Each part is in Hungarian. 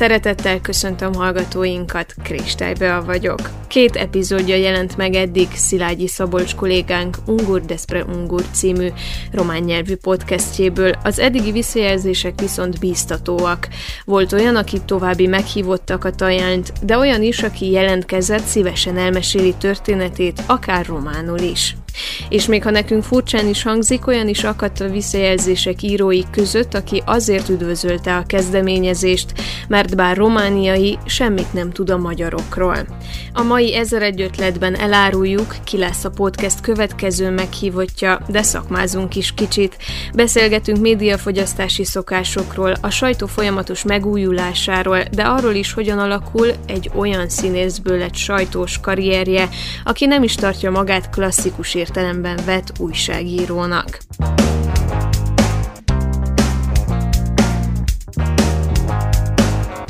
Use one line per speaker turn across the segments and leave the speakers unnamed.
Szeretettel köszöntöm hallgatóinkat, Kristálybea vagyok. Két epizódja jelent meg eddig Szilágyi Szabolcs kollégánk Ungur Despre Ungur című román nyelvű podcastjéből. Az eddigi visszajelzések viszont bíztatóak. Volt olyan, aki további meghívottak a tajányt, de olyan is, aki jelentkezett, szívesen elmeséli történetét, akár románul is. És még ha nekünk furcsán is hangzik, olyan is akadt a visszajelzések írói között, aki azért üdvözölte a kezdeményezést, mert bár romániai, semmit nem tud a magyarokról. A mai ezer egy ötletben eláruljuk, ki lesz a podcast következő meghívottja, de szakmázunk is kicsit. Beszélgetünk médiafogyasztási szokásokról, a sajtó folyamatos megújulásáról, de arról is, hogyan alakul egy olyan színészből lett sajtós karrierje, aki nem is tartja magát klasszikus értelemben vett újságírónak.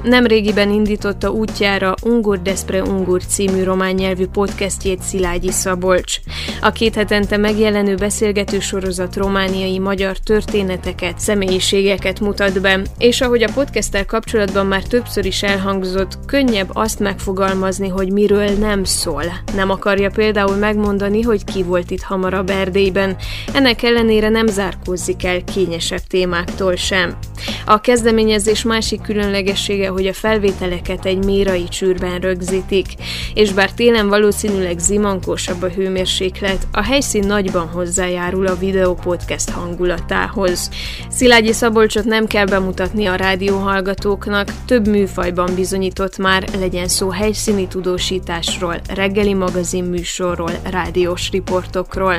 Nemrégiben indította útjára Ungur Despre Ungur című román nyelvű podcastjét Szilágyi Szabolcs. A két hetente megjelenő beszélgető sorozat romániai magyar történeteket, személyiségeket mutat be, és ahogy a podcasttel kapcsolatban már többször is elhangzott, könnyebb azt megfogalmazni, hogy miről nem szól. Nem akarja például megmondani, hogy ki volt itt hamarabb Erdélyben. Ennek ellenére nem zárkózik el kényesebb témáktól sem. A kezdeményezés másik különlegessége, hogy a felvételeket egy mérai csűrben rögzítik, és bár télen valószínűleg zimankósabb a hőmérséklet, a helyszín nagyban hozzájárul a videó podcast hangulatához. Szilágyi Szabolcsot nem kell bemutatni a rádióhallgatóknak, több műfajban bizonyított már, legyen szó helyszíni tudósításról, reggeli magazin műsorról, rádiós riportokról.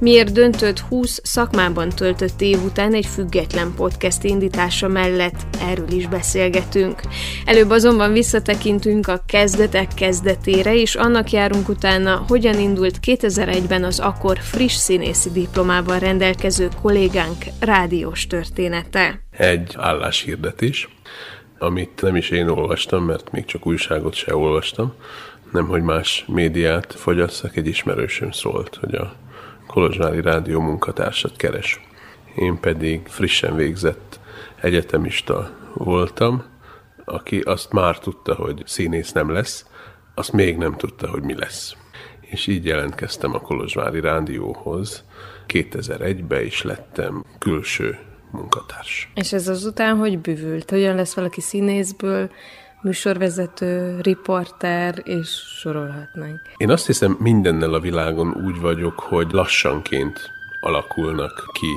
Miért döntött 20 szakmában töltött év után egy független podcast indítása mellett? Erről is beszélgetünk. Előbb azonban visszatekintünk a kezdetek kezdetére, és annak járunk utána, hogyan indult 2001-ben az akkor friss színészi diplomával rendelkező kollégánk rádiós története.
Egy álláshirdetés, amit nem is én olvastam, mert még csak újságot se olvastam, nem hogy más médiát fogyasszak, egy ismerősöm szólt, hogy a Kolozsvári Rádió munkatársat keres. Én pedig frissen végzett egyetemista voltam, aki azt már tudta, hogy színész nem lesz, azt még nem tudta, hogy mi lesz. És így jelentkeztem a Kolozsvári Rádióhoz. 2001-ben is lettem külső munkatárs.
És ez azután hogy bűvült? Hogyan lesz valaki színészből műsorvezető, riporter, és sorolhatnánk.
Én azt hiszem, mindennel a világon úgy vagyok, hogy lassanként alakulnak ki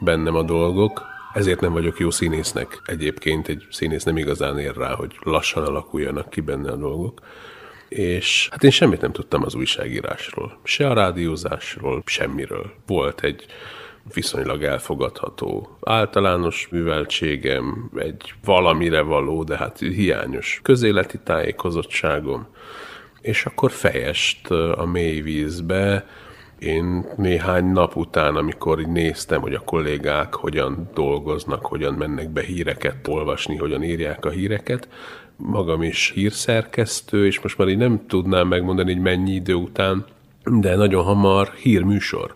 bennem a dolgok, ezért nem vagyok jó színésznek. Egyébként egy színész nem igazán ér rá, hogy lassan alakuljanak ki benne a dolgok. És hát én semmit nem tudtam az újságírásról, se a rádiózásról, semmiről. Volt egy viszonylag elfogadható. Általános műveltségem, egy valamire való, de hát hiányos közéleti tájékozottságom, és akkor fejest a mély vízbe, én néhány nap után, amikor így néztem, hogy a kollégák hogyan dolgoznak, hogyan mennek be híreket olvasni, hogyan írják a híreket, magam is hírszerkesztő, és most már így nem tudnám megmondani, hogy mennyi idő után, de nagyon hamar hírműsor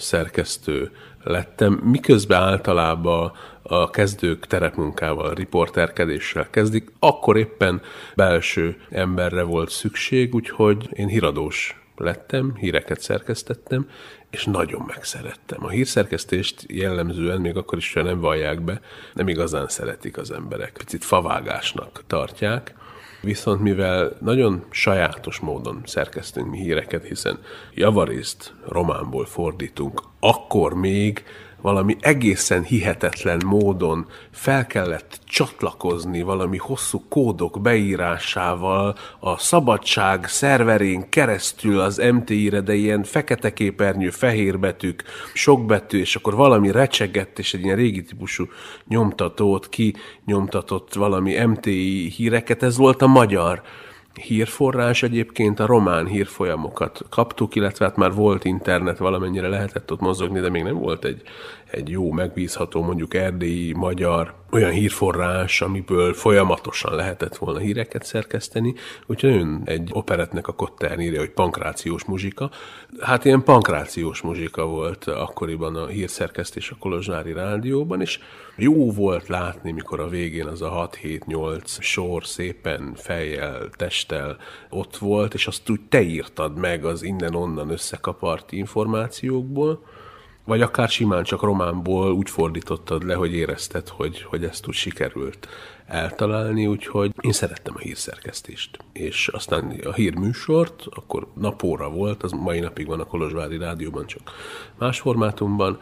szerkesztő lettem, miközben általában a kezdők terepmunkával, riporterkedéssel kezdik, akkor éppen belső emberre volt szükség, úgyhogy én híradós lettem, híreket szerkesztettem, és nagyon megszerettem. A hírszerkesztést jellemzően, még akkor is, ha nem vallják be, nem igazán szeretik az emberek. Picit favágásnak tartják, Viszont mivel nagyon sajátos módon szerkesztünk mi híreket, hiszen javarészt románból fordítunk, akkor még valami egészen hihetetlen módon fel kellett csatlakozni valami hosszú kódok beírásával a szabadság szerverén keresztül az MTI-re, de ilyen fekete képernyő, fehér betűk, sok betű, és akkor valami recsegett, és egy ilyen régi típusú nyomtatót ki nyomtatott valami MTI híreket, ez volt a magyar hírforrás egyébként a román hírfolyamokat kaptuk, illetve hát már volt internet, valamennyire lehetett ott mozogni, de még nem volt egy, egy jó, megbízható, mondjuk erdélyi, magyar, olyan hírforrás, amiből folyamatosan lehetett volna híreket szerkeszteni. Úgyhogy ön egy operetnek a kottern írja, hogy pankrációs muzsika. Hát ilyen pankrációs muzsika volt akkoriban a hírszerkesztés a Kolozsvári Rádióban, és jó volt látni, mikor a végén az a 6-7-8 sor szépen fejjel, testtel ott volt, és azt úgy te írtad meg az innen-onnan összekapart információkból, vagy akár simán csak románból úgy fordítottad le, hogy érezted, hogy, hogy ezt úgy sikerült eltalálni, úgyhogy én szerettem a hírszerkesztést. És aztán a hírműsort, akkor napóra volt, az mai napig van a Kolozsvári Rádióban, csak más formátumban,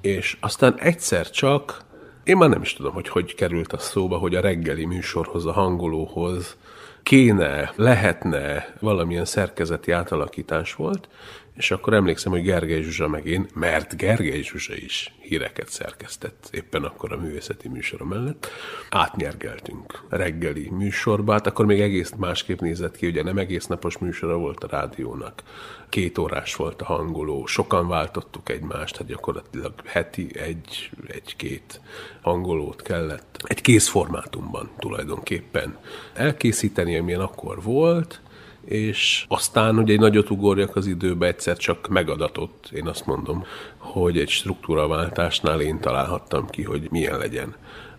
és aztán egyszer csak, én már nem is tudom, hogy hogy került a szóba, hogy a reggeli műsorhoz, a hangolóhoz kéne, lehetne valamilyen szerkezeti átalakítás volt, és akkor emlékszem, hogy Gergely Zsuzsa meg én, mert Gergely Zsuzsa is híreket szerkesztett éppen akkor a művészeti műsora mellett, átnyergeltünk reggeli műsorba, hát akkor még egész másképp nézett ki, ugye nem egész napos műsora volt a rádiónak, két órás volt a hangoló, sokan váltottuk egymást, hát gyakorlatilag heti egy, egy-két hangolót kellett egy készformátumban tulajdonképpen elkészíteni, amilyen akkor volt, és aztán, hogy egy nagyot ugorjak az időbe, egyszer csak megadatott, én azt mondom, hogy egy struktúraváltásnál én találhattam ki, hogy milyen legyen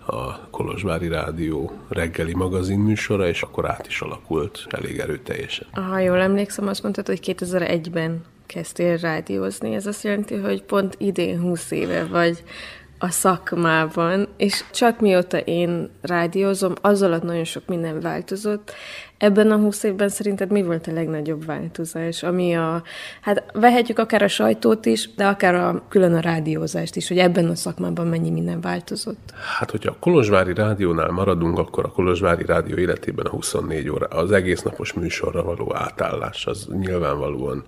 a Kolozsvári Rádió reggeli magazin műsora, és akkor át is alakult elég erőteljesen.
Ha jól emlékszem, azt mondtad, hogy 2001-ben kezdtél rádiózni. Ez azt jelenti, hogy pont idén 20 éve vagy a szakmában, és csak mióta én rádiózom, az alatt nagyon sok minden változott. Ebben a húsz évben szerinted mi volt a legnagyobb változás, ami a, hát vehetjük akár a sajtót is, de akár a, külön a rádiózást is, hogy ebben a szakmában mennyi minden változott?
Hát, hogyha a Kolozsvári Rádiónál maradunk, akkor a Kolozsvári Rádió életében a 24 óra, az egész napos műsorra való átállás, az nyilvánvalóan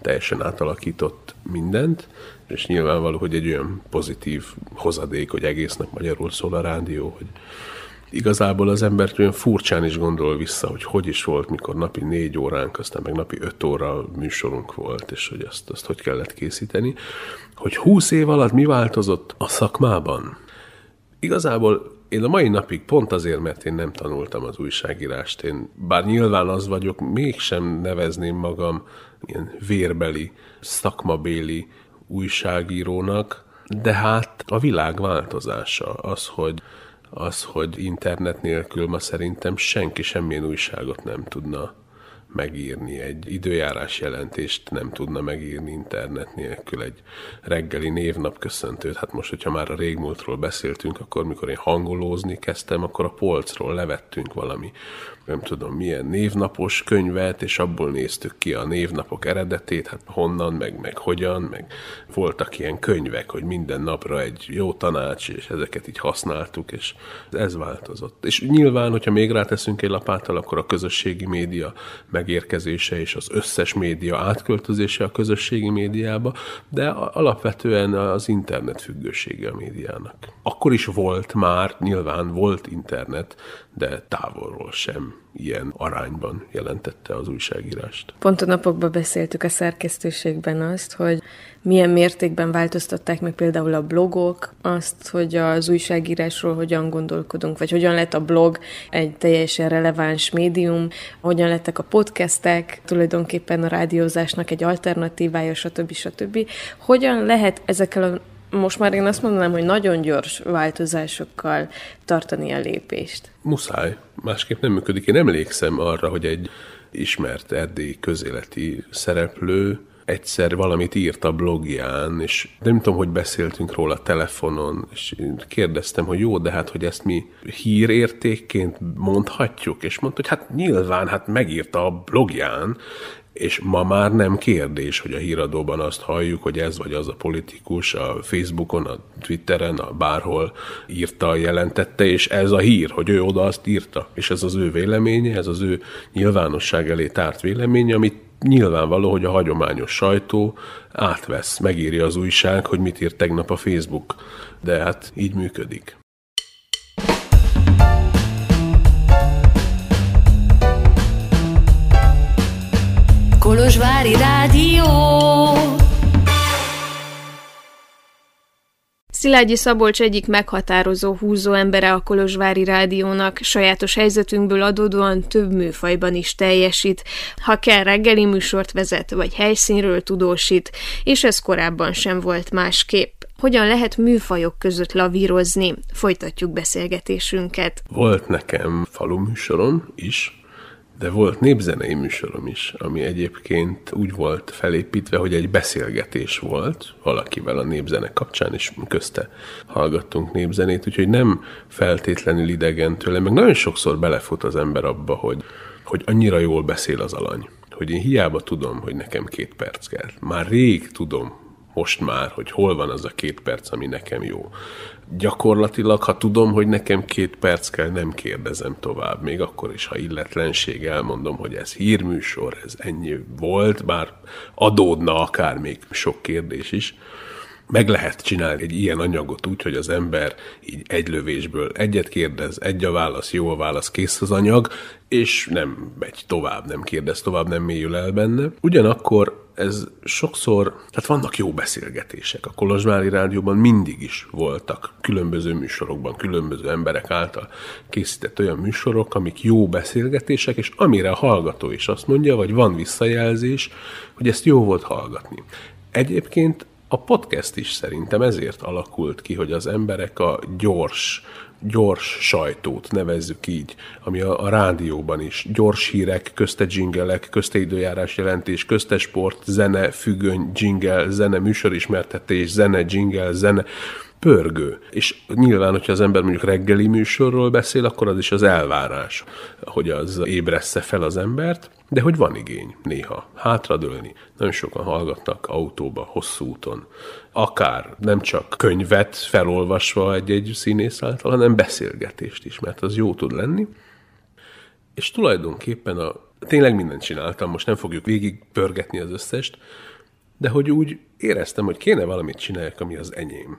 teljesen átalakított mindent, és nyilvánvaló, hogy egy olyan pozitív hozadék, hogy egész nap magyarul szól a rádió, hogy igazából az ember olyan furcsán is gondol vissza, hogy hogy is volt, mikor napi négy óránk, aztán meg napi öt óra műsorunk volt, és hogy azt, azt hogy kellett készíteni. Hogy húsz év alatt mi változott a szakmában? Igazából én a mai napig pont azért, mert én nem tanultam az újságírást, én bár nyilván az vagyok, mégsem nevezném magam ilyen vérbeli, szakmabéli újságírónak, de hát a világ változása, az, hogy, az, hogy internet nélkül ma szerintem senki semmilyen újságot nem tudna megírni, egy időjárás jelentést nem tudna megírni internet nélkül, egy reggeli névnap köszöntőt. Hát most, hogyha már a régmúltról beszéltünk, akkor mikor én hangolózni kezdtem, akkor a polcról levettünk valami nem tudom milyen névnapos könyvet, és abból néztük ki a névnapok eredetét, hát honnan, meg, meg hogyan, meg voltak ilyen könyvek, hogy minden napra egy jó tanács, és ezeket így használtuk, és ez változott. És nyilván, hogyha még ráteszünk egy lapáttal, akkor a közösségi média megérkezése és az összes média átköltözése a közösségi médiába, de alapvetően az internet függősége a médiának. Akkor is volt már, nyilván volt internet, de távolról sem ilyen arányban jelentette az újságírást.
Pont a napokban beszéltük a szerkesztőségben azt, hogy milyen mértékben változtatták meg például a blogok, azt, hogy az újságírásról hogyan gondolkodunk, vagy hogyan lett a blog egy teljesen releváns médium, hogyan lettek a podcastek, tulajdonképpen a rádiózásnak egy alternatívája, stb. stb. Hogyan lehet ezekkel a most már én azt mondanám, hogy nagyon gyors változásokkal tartani a lépést.
Muszáj, másképp nem működik. Én emlékszem arra, hogy egy ismert erdélyi közéleti szereplő egyszer valamit írt a blogján, és nem tudom, hogy beszéltünk róla telefonon, és kérdeztem, hogy jó, de hát, hogy ezt mi hírértékként mondhatjuk, és mondta, hogy hát nyilván, hát megírta a blogján, és ma már nem kérdés, hogy a híradóban azt halljuk, hogy ez vagy az a politikus a Facebookon, a Twitteren, a bárhol írta, jelentette, és ez a hír, hogy ő oda azt írta. És ez az ő véleménye, ez az ő nyilvánosság elé tárt véleménye, amit nyilvánvaló, hogy a hagyományos sajtó átvesz, megírja az újság, hogy mit írt tegnap a Facebook. De hát így működik.
Kolozsvári Rádió.
Szilágyi Szabolcs egyik meghatározó húzó embere a Kolozsvári Rádiónak, sajátos helyzetünkből adódóan több műfajban is teljesít. Ha kell reggeli műsort vezet, vagy helyszínről tudósít, és ez korábban sem volt másképp. Hogyan lehet műfajok között lavírozni? Folytatjuk beszélgetésünket.
Volt nekem falu műsorom is, de volt népzenei műsorom is, ami egyébként úgy volt felépítve, hogy egy beszélgetés volt valakivel a népzene kapcsán, és közte hallgattunk népzenét, úgyhogy nem feltétlenül idegen tőle, meg nagyon sokszor belefut az ember abba, hogy, hogy annyira jól beszél az alany, hogy én hiába tudom, hogy nekem két perc kell. Már rég tudom, most már, hogy hol van az a két perc, ami nekem jó. Gyakorlatilag, ha tudom, hogy nekem két perc kell, nem kérdezem tovább, még akkor is, ha illetlenség elmondom, hogy ez hírműsor, ez ennyi volt, bár adódna akár még sok kérdés is, meg lehet csinálni egy ilyen anyagot úgy, hogy az ember így egy lövésből egyet kérdez, egy a válasz, jó a válasz, kész az anyag, és nem megy tovább, nem kérdez tovább, nem mélyül el benne. Ugyanakkor ez sokszor, tehát vannak jó beszélgetések. A Kolozsvári Rádióban mindig is voltak különböző műsorokban, különböző emberek által készített olyan műsorok, amik jó beszélgetések, és amire a hallgató is azt mondja, vagy van visszajelzés, hogy ezt jó volt hallgatni. Egyébként a podcast is szerintem ezért alakult ki, hogy az emberek a gyors, gyors sajtót nevezzük így, ami a, a rádióban is. Gyors hírek, közte dzsingelek, közte időjárás jelentés, közte sport, zene, függöny, dzsingel, zene, műsorismertetés, zene, dzsingel, zene pörgő. És nyilván, hogyha az ember mondjuk reggeli műsorról beszél, akkor az is az elvárás, hogy az ébressze fel az embert, de hogy van igény néha hátradőlni. Nagyon sokan hallgatnak autóba, hosszú úton. Akár nem csak könyvet felolvasva egy-egy színész által, hanem beszélgetést is, mert az jó tud lenni. És tulajdonképpen a, tényleg mindent csináltam, most nem fogjuk végig pörgetni az összest, de hogy úgy éreztem, hogy kéne valamit csináljak, ami az enyém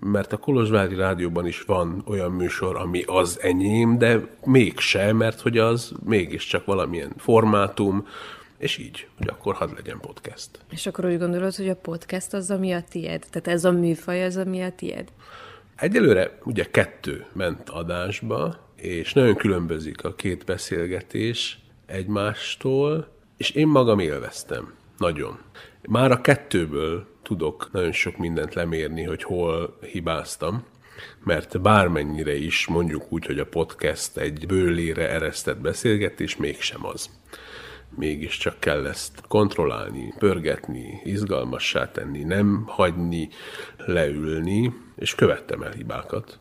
mert a Kolozsvári Rádióban is van olyan műsor, ami az enyém, de mégsem, mert hogy az mégiscsak valamilyen formátum, és így, hogy akkor hadd legyen podcast.
És akkor úgy gondolod, hogy a podcast az, ami a tied? Tehát ez a műfaj az, ami a tied?
Egyelőre ugye kettő ment adásba, és nagyon különbözik a két beszélgetés egymástól, és én magam élveztem. Nagyon. Már a kettőből tudok nagyon sok mindent lemérni, hogy hol hibáztam, mert bármennyire is mondjuk úgy, hogy a podcast egy bőlére eresztett beszélgetés, mégsem az. Mégiscsak kell ezt kontrollálni, pörgetni, izgalmassá tenni, nem hagyni leülni, és követtem el hibákat.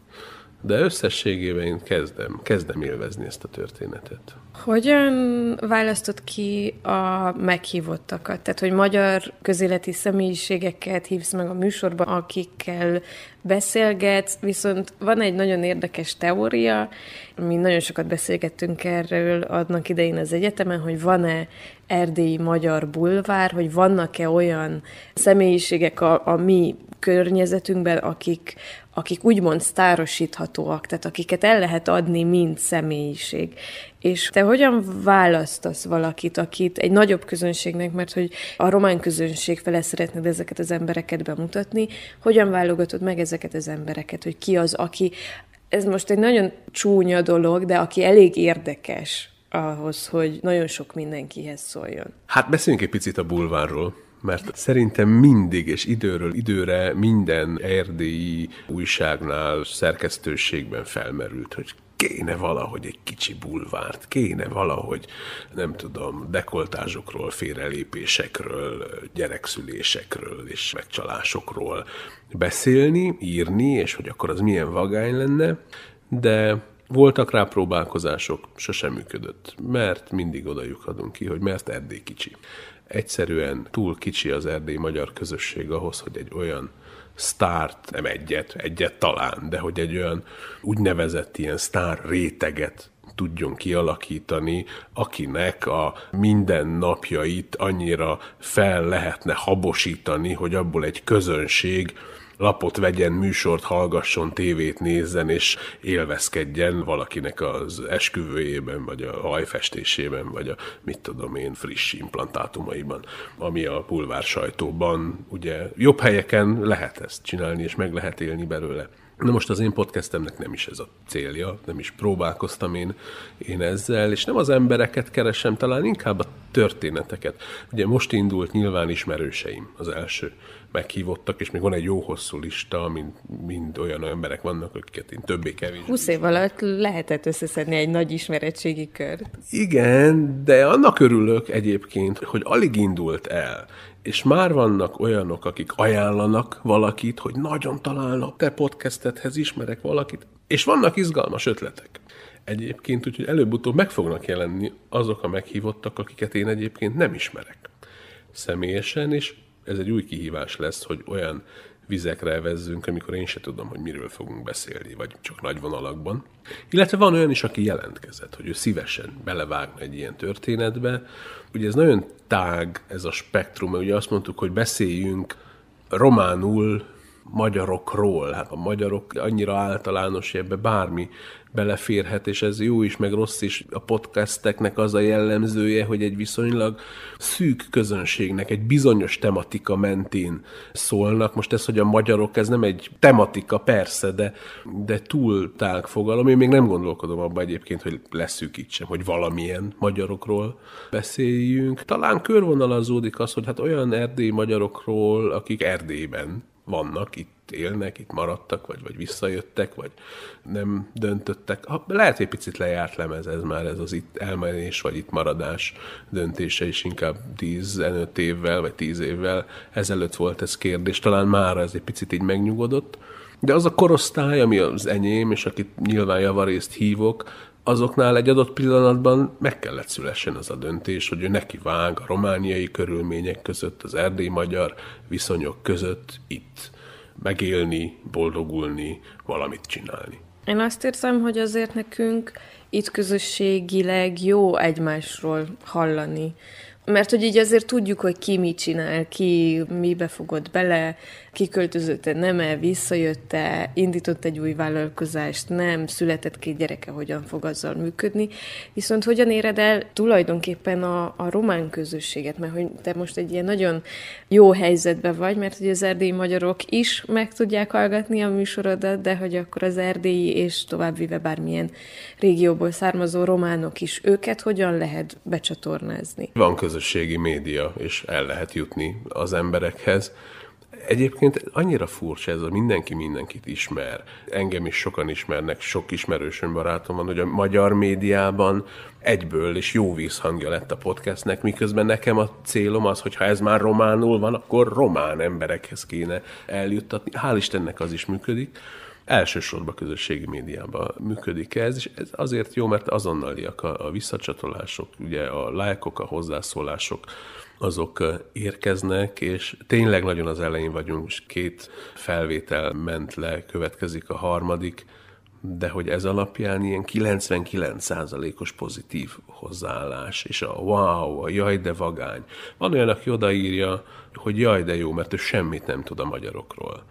De összességében én kezdem, kezdem élvezni ezt a történetet.
Hogyan választott ki a meghívottakat? Tehát, hogy magyar közéleti személyiségeket hívsz meg a műsorba, akikkel beszélgetsz, viszont van egy nagyon érdekes teória, mi nagyon sokat beszélgettünk erről adnak idején az egyetemen, hogy van-e erdélyi magyar bulvár, hogy vannak-e olyan személyiségek a, a mi környezetünkben, akik, akik úgymond sztárosíthatóak, tehát akiket el lehet adni, mint személyiség. És te hogyan választasz valakit, akit egy nagyobb közönségnek, mert hogy a román közönség fele szeretnéd ezeket az embereket bemutatni, hogyan válogatod meg ezeket az embereket, hogy ki az, aki, ez most egy nagyon csúnya dolog, de aki elég érdekes ahhoz, hogy nagyon sok mindenkihez szóljon.
Hát beszéljünk egy picit a bulvárról mert szerintem mindig és időről időre minden erdélyi újságnál, szerkesztőségben felmerült, hogy kéne valahogy egy kicsi bulvárt, kéne valahogy, nem tudom, dekoltázsokról, félrelépésekről, gyerekszülésekről és megcsalásokról beszélni, írni, és hogy akkor az milyen vagány lenne, de voltak rá próbálkozások, sosem működött, mert mindig oda lyukadunk ki, hogy mert Erdély kicsi. Egyszerűen túl kicsi az erdély magyar közösség ahhoz, hogy egy olyan sztárt, nem egyet, egyet talán, de hogy egy olyan úgynevezett ilyen sztár réteget tudjon kialakítani, akinek a mindennapjait annyira fel lehetne habosítani, hogy abból egy közönség lapot vegyen, műsort hallgasson, tévét nézzen, és élvezkedjen valakinek az esküvőjében, vagy a hajfestésében, vagy a mit tudom én, friss implantátumaiban, ami a pulvár sajtóban, ugye jobb helyeken lehet ezt csinálni, és meg lehet élni belőle. Na most az én podcastemnek nem is ez a célja, nem is próbálkoztam én, én ezzel, és nem az embereket keresem, talán inkább a történeteket. Ugye most indult nyilván ismerőseim az első meghívottak, és még van egy jó hosszú lista, mind, mind olyan emberek vannak, akiket én többé-kevésbé.
20 év alatt lehetett összeszedni egy nagy ismeretségi kör.
Igen, de annak örülök egyébként, hogy alig indult el, és már vannak olyanok, akik ajánlanak valakit, hogy nagyon találnak te podcastethez ismerek valakit, és vannak izgalmas ötletek. Egyébként úgyhogy előbb-utóbb meg fognak jelenni azok a meghívottak, akiket én egyébként nem ismerek személyesen, és ez egy új kihívás lesz, hogy olyan vizekre vezzünk, amikor én se tudom, hogy miről fogunk beszélni, vagy csak nagy vonalakban. Illetve van olyan is, aki jelentkezett, hogy ő szívesen belevágna egy ilyen történetbe. Ugye ez nagyon tág, ez a spektrum, mert ugye azt mondtuk, hogy beszéljünk románul magyarokról. Hát a magyarok annyira általános, hogy ebbe bármi beleférhet, és ez jó is, meg rossz is. A podcasteknek az a jellemzője, hogy egy viszonylag szűk közönségnek egy bizonyos tematika mentén szólnak. Most ez, hogy a magyarok, ez nem egy tematika, persze, de, de túl tág fogalom. Én még nem gondolkodom abban egyébként, hogy leszűkítsem, hogy valamilyen magyarokról beszéljünk. Talán körvonalazódik az, hogy hát olyan erdélyi magyarokról, akik Erdélyben vannak, itt élnek, itt maradtak, vagy, vagy visszajöttek, vagy nem döntöttek. Ha, lehet, hogy picit lejárt lemez ez már, ez az itt elmenés, vagy itt maradás döntése is inkább 15 évvel, vagy 10 évvel ezelőtt volt ez kérdés. Talán már ez egy picit így megnyugodott. De az a korosztály, ami az enyém, és akit nyilván javarészt hívok, azoknál egy adott pillanatban meg kellett szülessen az a döntés, hogy ő neki vág a romániai körülmények között, az erdély magyar viszonyok között itt megélni, boldogulni, valamit csinálni.
Én azt érzem, hogy azért nekünk itt közösségileg jó egymásról hallani, mert hogy így azért tudjuk, hogy ki mit csinál, ki mibe fogott bele, ki költözött-e, nem-e, visszajött-e, indított egy új vállalkozást, nem, született két gyereke, hogyan fog azzal működni. Viszont hogyan éred el tulajdonképpen a, a román közösséget, mert hogy te most egy ilyen nagyon jó helyzetben vagy, mert hogy az erdélyi magyarok is meg tudják hallgatni a műsorodat, de hogy akkor az erdélyi és továbbvive bármilyen régióból származó románok is, őket hogyan lehet becsatornázni?
Van közösségi média, és el lehet jutni az emberekhez. Egyébként annyira furcsa ez, hogy mindenki mindenkit ismer. Engem is sokan ismernek, sok ismerősöm barátom van, hogy a magyar médiában egyből és jó vízhangja lett a podcastnek, miközben nekem a célom az, hogy ha ez már románul van, akkor román emberekhez kéne eljuttatni. Hál' Istennek az is működik elsősorban közösségi médiában működik ez, és ez azért jó, mert azonnaliak a, a visszacsatolások, ugye a lájkok, a hozzászólások, azok érkeznek, és tényleg nagyon az elején vagyunk, és két felvétel ment le, következik a harmadik, de hogy ez alapján ilyen 99%-os pozitív hozzáállás, és a wow, a jaj, de vagány. Van olyan, aki odaírja, hogy jaj, de jó, mert ő semmit nem tud a magyarokról.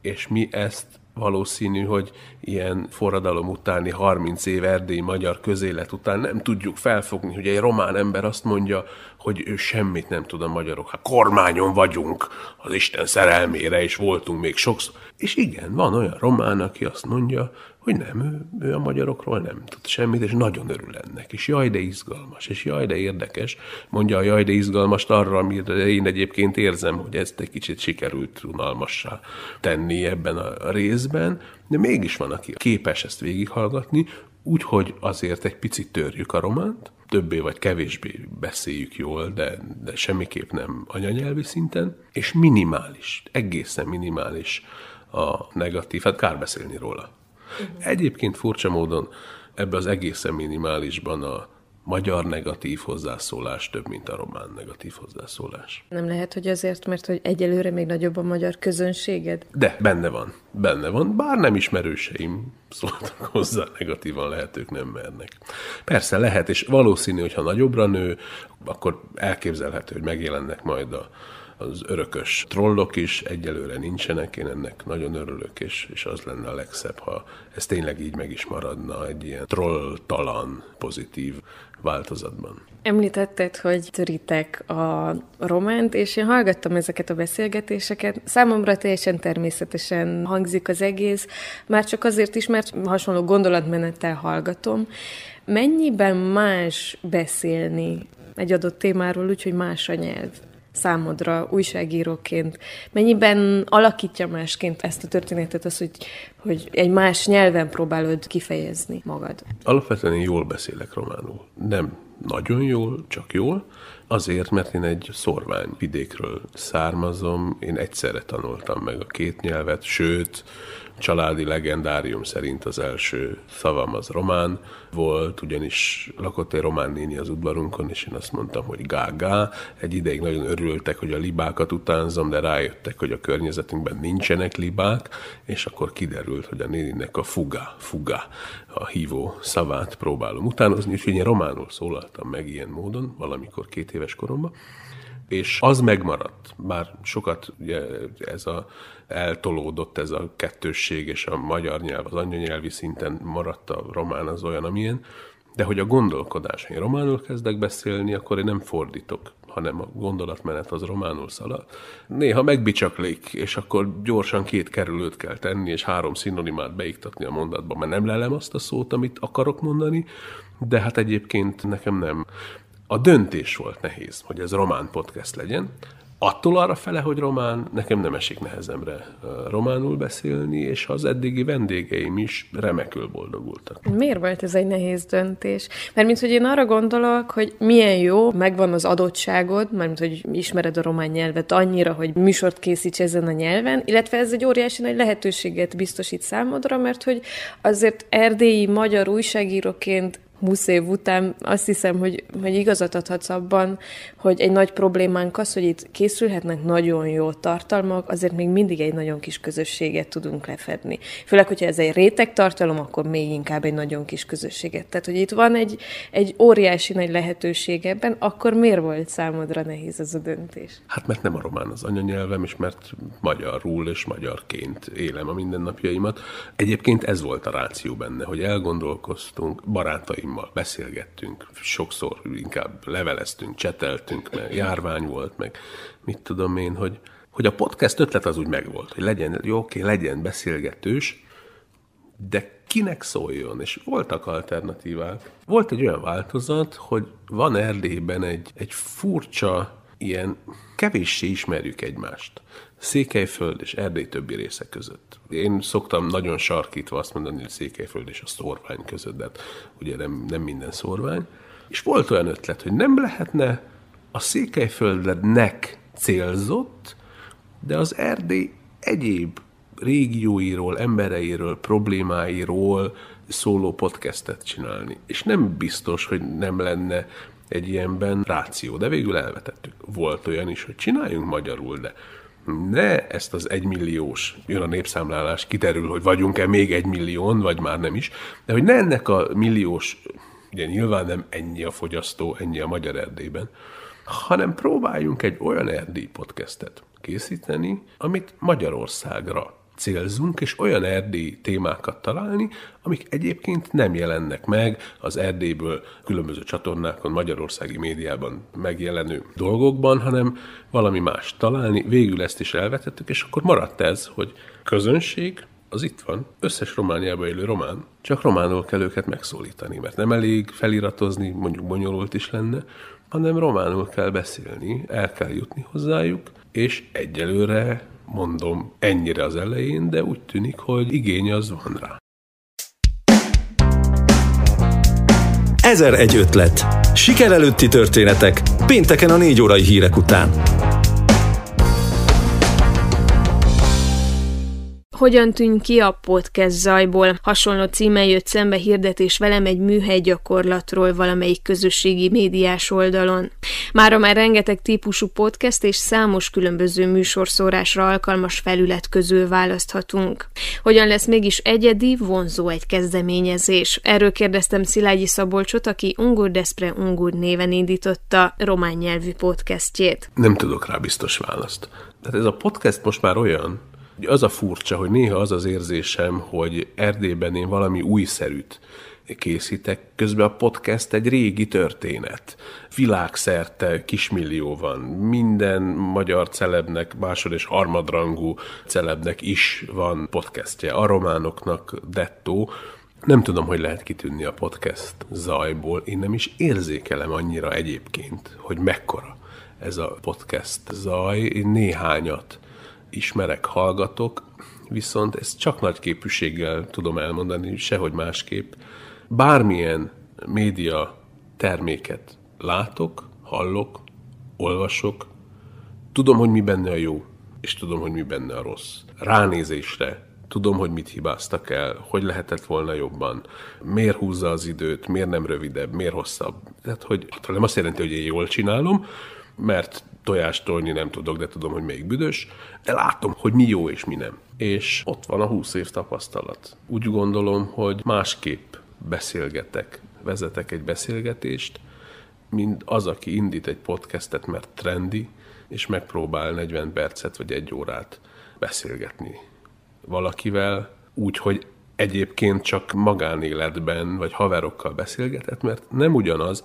És mi ezt valószínű, hogy ilyen forradalom utáni 30 év erdélyi magyar közélet után nem tudjuk felfogni, hogy egy román ember azt mondja, hogy ő semmit nem tud a magyarok. Hát kormányon vagyunk az Isten szerelmére, és voltunk még sokszor. És igen, van olyan román, aki azt mondja, hogy nem, ő, ő a magyarokról nem tud semmit, és nagyon örül ennek, és jaj, de izgalmas, és jaj, de érdekes, mondja a jaj, de izgalmast arra, amire én egyébként érzem, hogy ezt egy kicsit sikerült unalmassá tenni ebben a részben, de mégis van, aki képes ezt végighallgatni, úgyhogy azért egy picit törjük a románt, többé vagy kevésbé beszéljük jól, de, de semmiképp nem anyanyelvi szinten, és minimális, egészen minimális a negatív, hát kár beszélni róla. Uh-huh. Egyébként furcsa módon ebbe az egészen minimálisban a magyar negatív hozzászólás több, mint a román negatív hozzászólás.
Nem lehet, hogy azért, mert hogy egyelőre még nagyobb a magyar közönséged?
De, benne van. Benne van. Bár nem ismerőseim szóltak hozzá, negatívan lehet, ők nem mernek. Persze lehet, és valószínű, hogy ha nagyobbra nő, akkor elképzelhető, hogy megjelennek majd a az örökös trollok is egyelőre nincsenek, én ennek nagyon örülök, és, és az lenne a legszebb, ha ez tényleg így meg is maradna egy ilyen trolltalan, pozitív változatban.
Említetted, hogy töritek a románt, és én hallgattam ezeket a beszélgetéseket. Számomra teljesen természetesen hangzik az egész, már csak azért is, mert hasonló gondolatmenettel hallgatom. Mennyiben más beszélni egy adott témáról, úgyhogy más a nyelv? Számodra újságíróként? Mennyiben alakítja másként ezt a történetet az, hogy, hogy egy más nyelven próbálod kifejezni magad?
Alapvetően én jól beszélek románul. Nem nagyon jól, csak jól. Azért, mert én egy szorvány vidékről származom, én egyszerre tanultam meg a két nyelvet, sőt, családi legendárium szerint az első szavam az román volt, ugyanis lakott egy román néni az udvarunkon, és én azt mondtam, hogy gá-gá. Egy ideig nagyon örültek, hogy a libákat utánzom, de rájöttek, hogy a környezetünkben nincsenek libák, és akkor kiderült, hogy a néninek a fuga, fuga, a hívó szavát próbálom utánozni, úgyhogy én románul szólaltam meg ilyen módon, valamikor két éves koromban, és az megmaradt, bár sokat ugye, ez a eltolódott ez a kettősség, és a magyar nyelv az anyanyelvi szinten maradt a román az olyan, amilyen, de hogy a gondolkodás, én románul kezdek beszélni, akkor én nem fordítok, hanem a gondolatmenet az románul szalad. Néha megbicsaklik, és akkor gyorsan két kerülőt kell tenni, és három szinonimát beiktatni a mondatba, mert nem lelem azt a szót, amit akarok mondani, de hát egyébként nekem nem. A döntés volt nehéz, hogy ez román podcast legyen. Attól arra fele, hogy román, nekem nem esik nehezemre románul beszélni, és az eddigi vendégeim is remekül boldogultak.
Miért volt ez egy nehéz döntés? Mert mint hogy én arra gondolok, hogy milyen jó, megvan az adottságod, mert hogy ismered a román nyelvet annyira, hogy műsort készíts ezen a nyelven, illetve ez egy óriási nagy lehetőséget biztosít számodra, mert hogy azért erdélyi magyar újságíróként 20 év után azt hiszem, hogy, hogy igazat adhatsz abban, hogy egy nagy problémánk az, hogy itt készülhetnek nagyon jó tartalmak, azért még mindig egy nagyon kis közösséget tudunk lefedni. Főleg, hogyha ez egy réteg tartalom, akkor még inkább egy nagyon kis közösséget. Tehát, hogy itt van egy, egy óriási nagy lehetőség ebben, akkor miért volt számodra nehéz ez a döntés?
Hát mert nem a román az anyanyelvem, és mert magyarul és magyarként élem a mindennapjaimat. Egyébként ez volt a ráció benne, hogy elgondolkoztunk, barátaim barátaimmal beszélgettünk, sokszor inkább leveleztünk, cseteltünk, mert járvány volt, meg mit tudom én, hogy, hogy a podcast ötlet az úgy megvolt, hogy legyen, jó, oké, legyen beszélgetős, de kinek szóljon, és voltak alternatívák. Volt egy olyan változat, hogy van Erdélyben egy, egy furcsa, ilyen kevéssé ismerjük egymást. Székelyföld és Erdély többi része között. Én szoktam nagyon sarkítva azt mondani, hogy Székelyföld és a szorvány között, de hát ugye nem, nem minden szorvány. És volt olyan ötlet, hogy nem lehetne a Székelyföldnek célzott, de az Erdély egyéb régióiról, embereiről, problémáiról szóló podcastet csinálni. És nem biztos, hogy nem lenne egy ilyenben ráció, de végül elvetettük. Volt olyan is, hogy csináljunk magyarul, de ne ezt az egymilliós, jön a népszámlálás, kiterül, hogy vagyunk-e még egy millión, vagy már nem is, de hogy ne ennek a milliós, ugye nyilván nem ennyi a fogyasztó, ennyi a magyar Erdélyben, hanem próbáljunk egy olyan erdély podcastet készíteni, amit Magyarországra célzunk, és olyan erdélyi témákat találni, amik egyébként nem jelennek meg az Erdélyből különböző csatornákon, magyarországi médiában megjelenő dolgokban, hanem valami más találni. Végül ezt is elvetettük, és akkor maradt ez, hogy közönség, az itt van, összes Romániában élő román, csak románul kell őket megszólítani, mert nem elég feliratozni, mondjuk bonyolult is lenne, hanem románul kell beszélni, el kell jutni hozzájuk, és egyelőre mondom ennyire az elején, de úgy tűnik, hogy igény az van rá.
Ezer egy ötlet. Siker előtti történetek. Pénteken a négy órai hírek után.
Hogyan tűn ki a podcast zajból? Hasonló címmel jött szembe hirdetés velem egy műhely gyakorlatról valamelyik közösségi médiás oldalon. Mára már rengeteg típusú podcast és számos különböző műsorszórásra alkalmas felület közül választhatunk. Hogyan lesz mégis egyedi, vonzó egy kezdeményezés? Erről kérdeztem Szilágyi Szabolcsot, aki Ungur Despre Ungur néven indította román nyelvű podcastjét.
Nem tudok rá biztos választ. Tehát ez a podcast most már olyan, az a furcsa, hogy néha az az érzésem, hogy Erdélyben én valami újszerűt készítek, közben a podcast egy régi történet. Világszerte kismillió van. Minden magyar celebnek, másod és harmadrangú celebnek is van podcastje. A románoknak dettó. Nem tudom, hogy lehet kitűnni a podcast zajból. Én nem is érzékelem annyira egyébként, hogy mekkora ez a podcast zaj. Én néhányat ismerek, hallgatok, viszont ezt csak nagy képűséggel tudom elmondani, sehogy másképp. Bármilyen média terméket látok, hallok, olvasok, tudom, hogy mi benne a jó, és tudom, hogy mi benne a rossz. Ránézésre tudom, hogy mit hibáztak el, hogy lehetett volna jobban, miért húzza az időt, miért nem rövidebb, miért hosszabb. Tehát, hogy nem azt jelenti, hogy én jól csinálom, mert tojást tolni nem tudok, de tudom, hogy még büdös, de látom, hogy mi jó és mi nem. És ott van a 20 év tapasztalat. Úgy gondolom, hogy másképp beszélgetek, vezetek egy beszélgetést, mint az, aki indít egy podcastet, mert trendi, és megpróbál 40 percet vagy egy órát beszélgetni valakivel, úgy, hogy egyébként csak magánéletben vagy haverokkal beszélgetett, mert nem ugyanaz,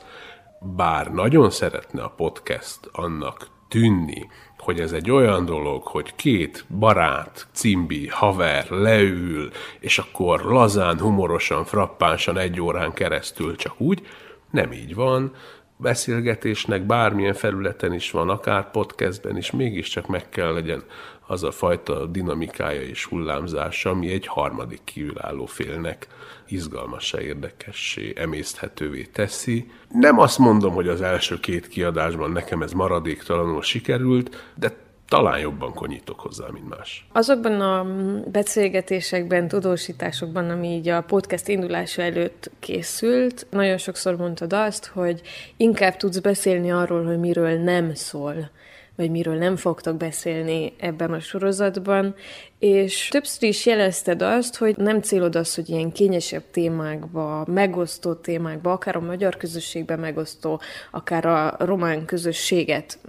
bár nagyon szeretne a podcast annak tűnni, hogy ez egy olyan dolog, hogy két barát, cimbi, haver leül, és akkor lazán, humorosan, frappánsan egy órán keresztül csak úgy, nem így van, beszélgetésnek bármilyen felületen is van, akár podcastben is, mégiscsak meg kell legyen az a fajta dinamikája és hullámzása, ami egy harmadik kívülálló félnek izgalmassá, érdekessé, emészthetővé teszi. Nem azt mondom, hogy az első két kiadásban nekem ez maradéktalanul sikerült, de talán jobban konyítok hozzá, mint más.
Azokban a beszélgetésekben, tudósításokban, ami így a podcast indulása előtt készült, nagyon sokszor mondtad azt, hogy inkább tudsz beszélni arról, hogy miről nem szól vagy miről nem fogtok beszélni ebben a sorozatban, és többször is jelezted azt, hogy nem célod az, hogy ilyen kényesebb témákba, megosztó témákba, akár a magyar közösségben megosztó, akár a román közösséget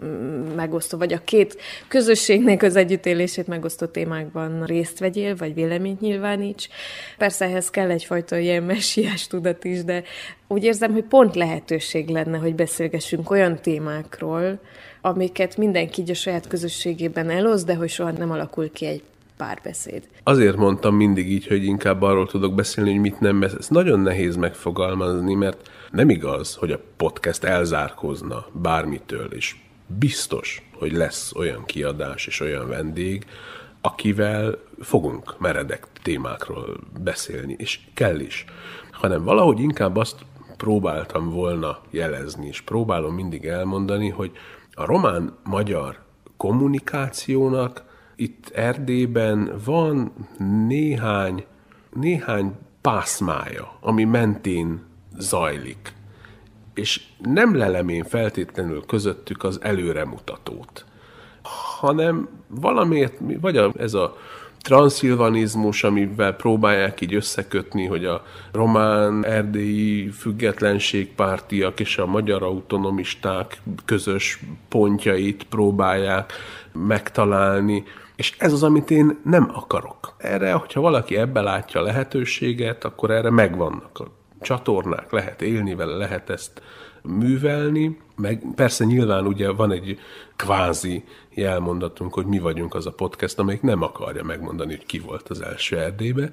megosztó, vagy a két közösségnek az együttélését megosztó témákban részt vegyél, vagy véleményt nyilváníts. Persze ehhez kell egyfajta ilyen messiás tudat is, de úgy érzem, hogy pont lehetőség lenne, hogy beszélgessünk olyan témákról, amiket mindenki így a saját közösségében elosz, de hogy soha nem alakul ki egy párbeszéd.
Azért mondtam mindig így, hogy inkább arról tudok beszélni, hogy mit nem. Ez nagyon nehéz megfogalmazni, mert nem igaz, hogy a podcast elzárkozna bármitől, és biztos, hogy lesz olyan kiadás és olyan vendég, akivel fogunk meredek témákról beszélni, és kell is. Hanem valahogy inkább azt próbáltam volna jelezni, és próbálom mindig elmondani, hogy a román-magyar kommunikációnak itt Erdélyben van néhány, néhány pászmája, ami mentén zajlik. És nem lelem én feltétlenül közöttük az előremutatót, hanem valamiért, vagy ez a transzilvanizmus, amivel próbálják így összekötni, hogy a román, erdélyi függetlenségpártiak és a magyar autonomisták közös pontjait próbálják megtalálni, és ez az, amit én nem akarok. Erre, hogyha valaki ebbe látja lehetőséget, akkor erre megvannak a csatornák, lehet élni vele, lehet ezt művelni, meg persze nyilván ugye van egy kvázi jelmondatunk, hogy mi vagyunk az a podcast, amelyik nem akarja megmondani, hogy ki volt az első Erdélybe,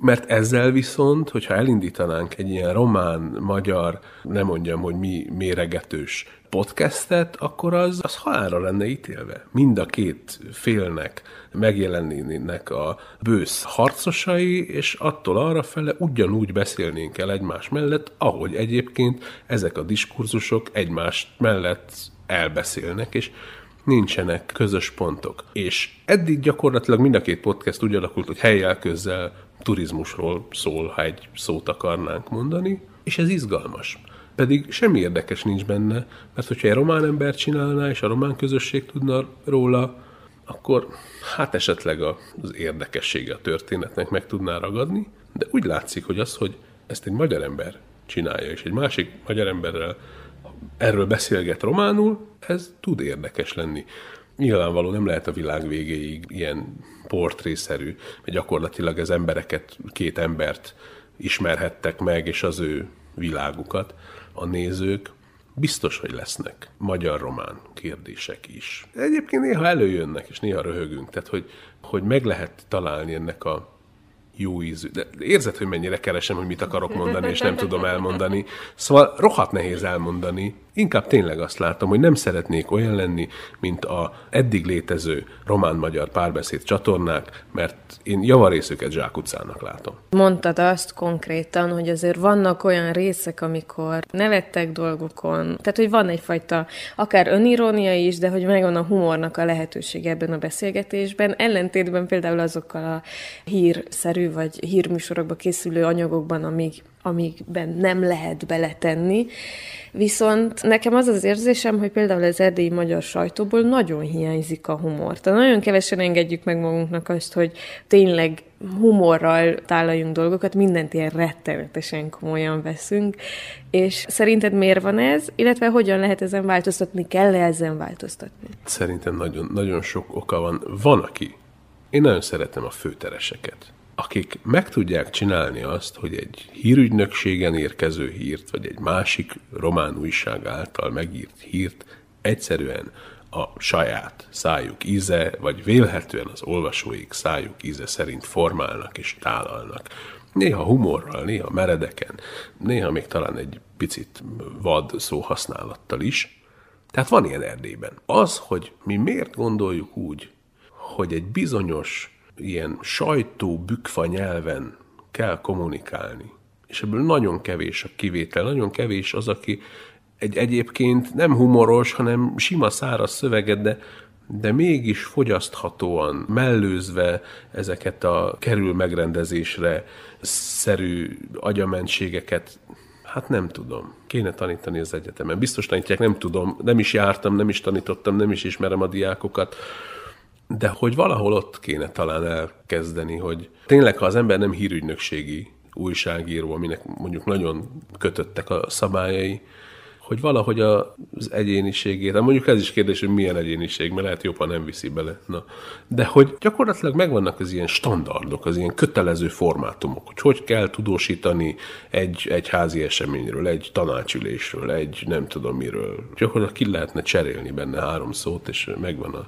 mert ezzel viszont, hogyha elindítanánk egy ilyen román, magyar, nem mondjam, hogy mi méregetős podcastet, akkor az, az halálra lenne ítélve. Mind a két félnek megjelennének a bősz harcosai, és attól arra fele ugyanúgy beszélnénk el egymás mellett, ahogy egyébként ezek a diskurzusok egymás mellett elbeszélnek, és nincsenek közös pontok. És eddig gyakorlatilag mind a két podcast úgy alakult, hogy helyjel közzel turizmusról szól, ha egy szót akarnánk mondani, és ez izgalmas. Pedig semmi érdekes nincs benne, mert hogyha egy román ember csinálná, és a román közösség tudna róla, akkor hát esetleg az érdekessége a történetnek meg tudná ragadni, de úgy látszik, hogy az, hogy ezt egy magyar ember csinálja, és egy másik magyar emberrel erről beszélget románul, ez tud érdekes lenni. Nyilvánvaló nem lehet a világ végéig ilyen portrészerű, mert gyakorlatilag az embereket, két embert ismerhettek meg, és az ő világukat a nézők, biztos, hogy lesznek magyar-román kérdések is. Egyébként néha előjönnek, és néha röhögünk, tehát hogy, hogy meg lehet találni ennek a jó ízű. De érzed, hogy mennyire keresem, hogy mit akarok mondani, és nem tudom elmondani. Szóval rohadt nehéz elmondani. Inkább tényleg azt látom, hogy nem szeretnék olyan lenni, mint a eddig létező román-magyar párbeszéd csatornák, mert én javarészüket zsákutcának látom.
Mondtad azt konkrétan, hogy azért vannak olyan részek, amikor nevettek dolgokon, tehát hogy van egyfajta akár önirónia is, de hogy megvan a humornak a lehetőség ebben a beszélgetésben, ellentétben például azokkal a hírszerű vagy hírműsorokba készülő anyagokban, amíg, amikben nem lehet beletenni. Viszont nekem az az érzésem, hogy például az erdélyi magyar sajtóból nagyon hiányzik a humor. Tehát nagyon kevesen engedjük meg magunknak azt, hogy tényleg humorral tálaljunk dolgokat, mindent ilyen rettenetesen komolyan veszünk, és szerinted miért van ez, illetve hogyan lehet ezen változtatni, kell-e ezen változtatni?
Szerintem nagyon, nagyon sok oka van. Van, aki én nagyon szeretem a főtereseket akik meg tudják csinálni azt, hogy egy hírügynökségen érkező hírt, vagy egy másik román újság által megírt hírt egyszerűen a saját szájuk íze, vagy vélhetően az olvasóik szájuk íze szerint formálnak és tálalnak. Néha humorral, néha meredeken, néha még talán egy picit vad szóhasználattal is. Tehát van ilyen Erdélyben. Az, hogy mi miért gondoljuk úgy, hogy egy bizonyos ilyen sajtó bükfa nyelven kell kommunikálni. És ebből nagyon kevés a kivétel, nagyon kevés az, aki egy egyébként nem humoros, hanem sima száraz szöveget, de, de mégis fogyaszthatóan, mellőzve ezeket a kerül megrendezésre szerű agyamentségeket Hát nem tudom. Kéne tanítani az egyetemen. Biztos tanítják, nem tudom. Nem is jártam, nem is tanítottam, nem is ismerem a diákokat de hogy valahol ott kéne talán elkezdeni, hogy tényleg, ha az ember nem hírügynökségi újságíró, aminek mondjuk nagyon kötöttek a szabályai, hogy valahogy az egyéniségét, mondjuk ez is kérdés, hogy milyen egyéniség, mert lehet jobban nem viszi bele. Na. De hogy gyakorlatilag megvannak az ilyen standardok, az ilyen kötelező formátumok, hogy hogy kell tudósítani egy, egy házi eseményről, egy tanácsülésről, egy nem tudom miről. Gyakorlatilag ki lehetne cserélni benne három szót, és megvan a,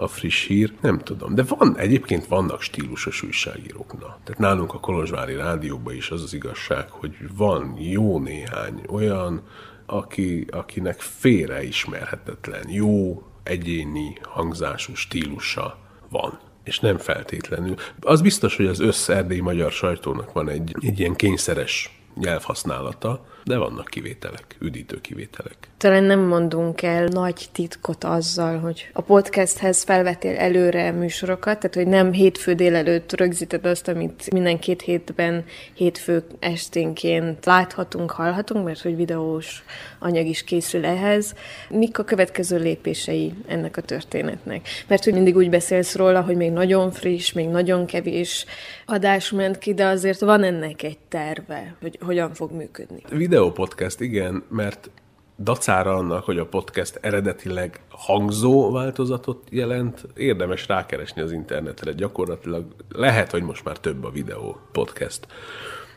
a friss hír, nem tudom. De van, egyébként vannak stílusos újságírók. Na. Tehát nálunk a Kolozsvári Rádióban is az az igazság, hogy van jó néhány olyan, aki, akinek félreismerhetetlen, jó egyéni hangzású stílusa van és nem feltétlenül. Az biztos, hogy az összerdélyi magyar sajtónak van egy, egy ilyen kényszeres nyelvhasználata, de vannak kivételek, üdítő kivételek.
Talán nem mondunk el nagy titkot azzal, hogy a podcasthez felvettél előre műsorokat, tehát hogy nem hétfő délelőtt rögzíted azt, amit minden két hétben hétfő esténként láthatunk, hallhatunk, mert hogy videós anyag is készül ehhez. Mik a következő lépései ennek a történetnek? Mert hogy mindig úgy beszélsz róla, hogy még nagyon friss, még nagyon kevés adás ment ki, de azért van ennek egy terve, hogy hogyan fog működni.
Videó podcast, igen, mert dacára annak, hogy a podcast eredetileg hangzó változatot jelent, érdemes rákeresni az internetre. Gyakorlatilag lehet, hogy most már több a videó podcast.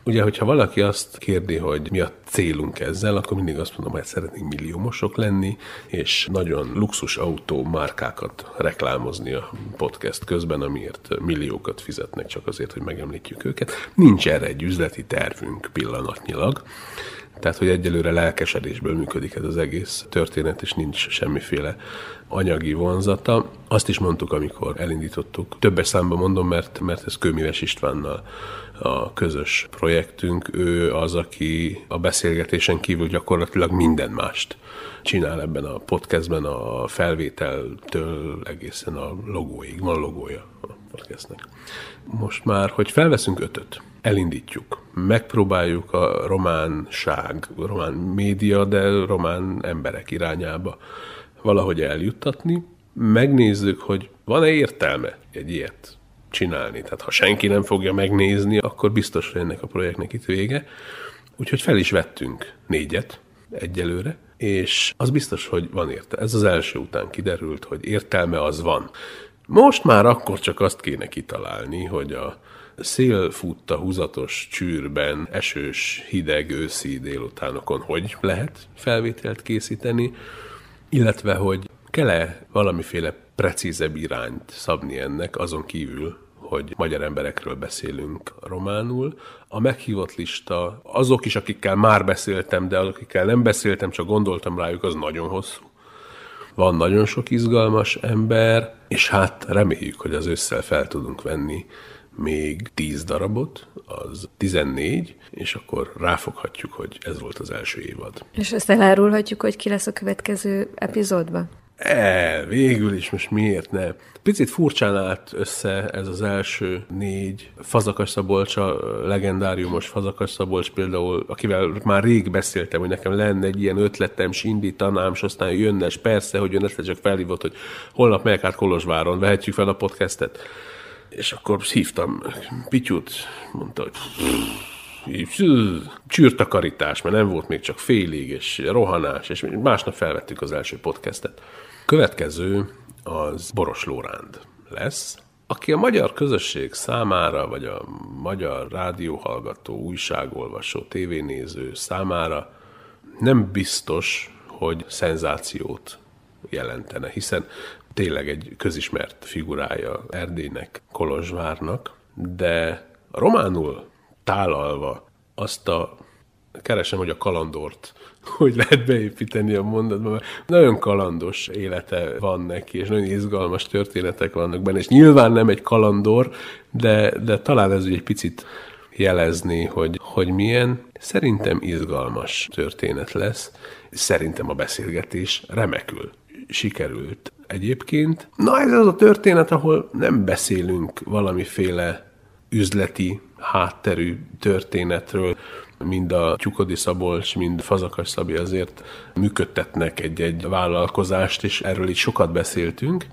Ugye, hogyha valaki azt kérdi, hogy mi a célunk ezzel, akkor mindig azt mondom, hogy szeretnénk milliómosok lenni, és nagyon luxus autó márkákat reklámozni a podcast közben, amiért milliókat fizetnek csak azért, hogy megemlítjük őket. Nincs erre egy üzleti tervünk pillanatnyilag, Tehát, hogy egyelőre lelkesedésből működik ez az egész történet, és nincs semmiféle anyagi vonzata. Azt is mondtuk, amikor elindítottuk. Többes számban mondom, mert, mert ez Kőmíves Istvánnal a közös projektünk. Ő az, aki a beszélgetésen kívül gyakorlatilag minden mást csinál ebben a podcastben, a felvételtől egészen a logóig. Van logója podcastnek. Most már, hogy felveszünk ötöt, elindítjuk, megpróbáljuk a románság, román média, de román emberek irányába valahogy eljuttatni, megnézzük, hogy van-e értelme egy ilyet csinálni. Tehát ha senki nem fogja megnézni, akkor biztos, hogy ennek a projektnek itt vége. Úgyhogy fel is vettünk négyet egyelőre, és az biztos, hogy van érte. Ez az első után kiderült, hogy értelme az van. Most már akkor csak azt kéne kitalálni, hogy a szélfutta húzatos csűrben, esős, hideg őszi délutánokon hogy lehet felvételt készíteni, illetve hogy kell-e valamiféle precízebb irányt szabni ennek, azon kívül, hogy magyar emberekről beszélünk románul. A meghívott lista, azok is, akikkel már beszéltem, de akikkel nem beszéltem, csak gondoltam rájuk, az nagyon hosszú. Van nagyon sok izgalmas ember, és hát reméljük, hogy az ősszel fel tudunk venni még 10 darabot, az 14, és akkor ráfoghatjuk, hogy ez volt az első évad.
És ezt elárulhatjuk, hogy ki lesz a következő epizódban?
E, végül is, most miért ne? Picit furcsán állt össze ez az első négy. Fazakas Szabolcs, a legendáriumos Fazakas Szabolcs például, akivel már rég beszéltem, hogy nekem lenne egy ilyen ötletem, és indítanám, és aztán jönne, és persze, hogy jön, ezt csak felhívott, hogy holnap megyek át Kolozsváron, vehetjük fel a podcastet. És akkor hívtam Pityut, mondta, hogy csűrtakarítás, mert nem volt még csak félig, és rohanás, és másnap felvettük az első podcastet. Következő az Boros Lóránd lesz, aki a magyar közösség számára, vagy a magyar rádióhallgató, újságolvasó, tévénéző számára nem biztos, hogy szenzációt jelentene, hiszen tényleg egy közismert figurája Erdélynek, Kolozsvárnak, de románul tálalva azt a keresem, hogy a kalandort hogy lehet beépíteni a mondatba, mert nagyon kalandos élete van neki, és nagyon izgalmas történetek vannak benne, és nyilván nem egy kalandor, de, de talán ez egy picit jelezni, hogy, hogy milyen. Szerintem izgalmas történet lesz. Szerintem a beszélgetés remekül sikerült egyébként. Na ez az a történet, ahol nem beszélünk valamiféle üzleti hátterű történetről, mind a Tyukodi Szabolcs, mind Fazakas Szabi azért működtetnek egy-egy vállalkozást, és erről itt sokat beszéltünk.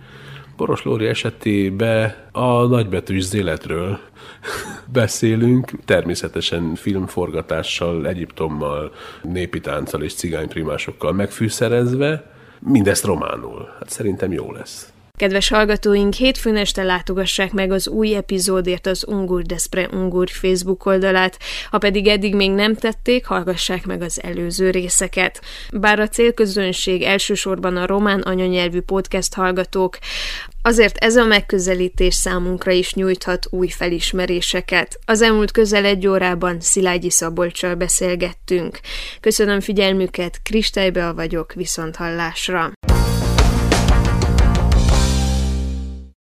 Boros Lóri esetében a nagybetűs életről beszélünk, természetesen filmforgatással, Egyiptommal, népi tánccal és cigányprimásokkal megfűszerezve, mindezt románul. Hát szerintem jó lesz.
Kedves hallgatóink, hétfőn este látogassák meg az új epizódért az Ungur Despre Ungur Facebook oldalát, ha pedig eddig még nem tették, hallgassák meg az előző részeket. Bár a célközönség elsősorban a román anyanyelvű podcast hallgatók, Azért ez a megközelítés számunkra is nyújthat új felismeréseket. Az elmúlt közel egy órában Szilágyi Szabolcsal beszélgettünk. Köszönöm figyelmüket, Kristálybe vagyok, viszont hallásra.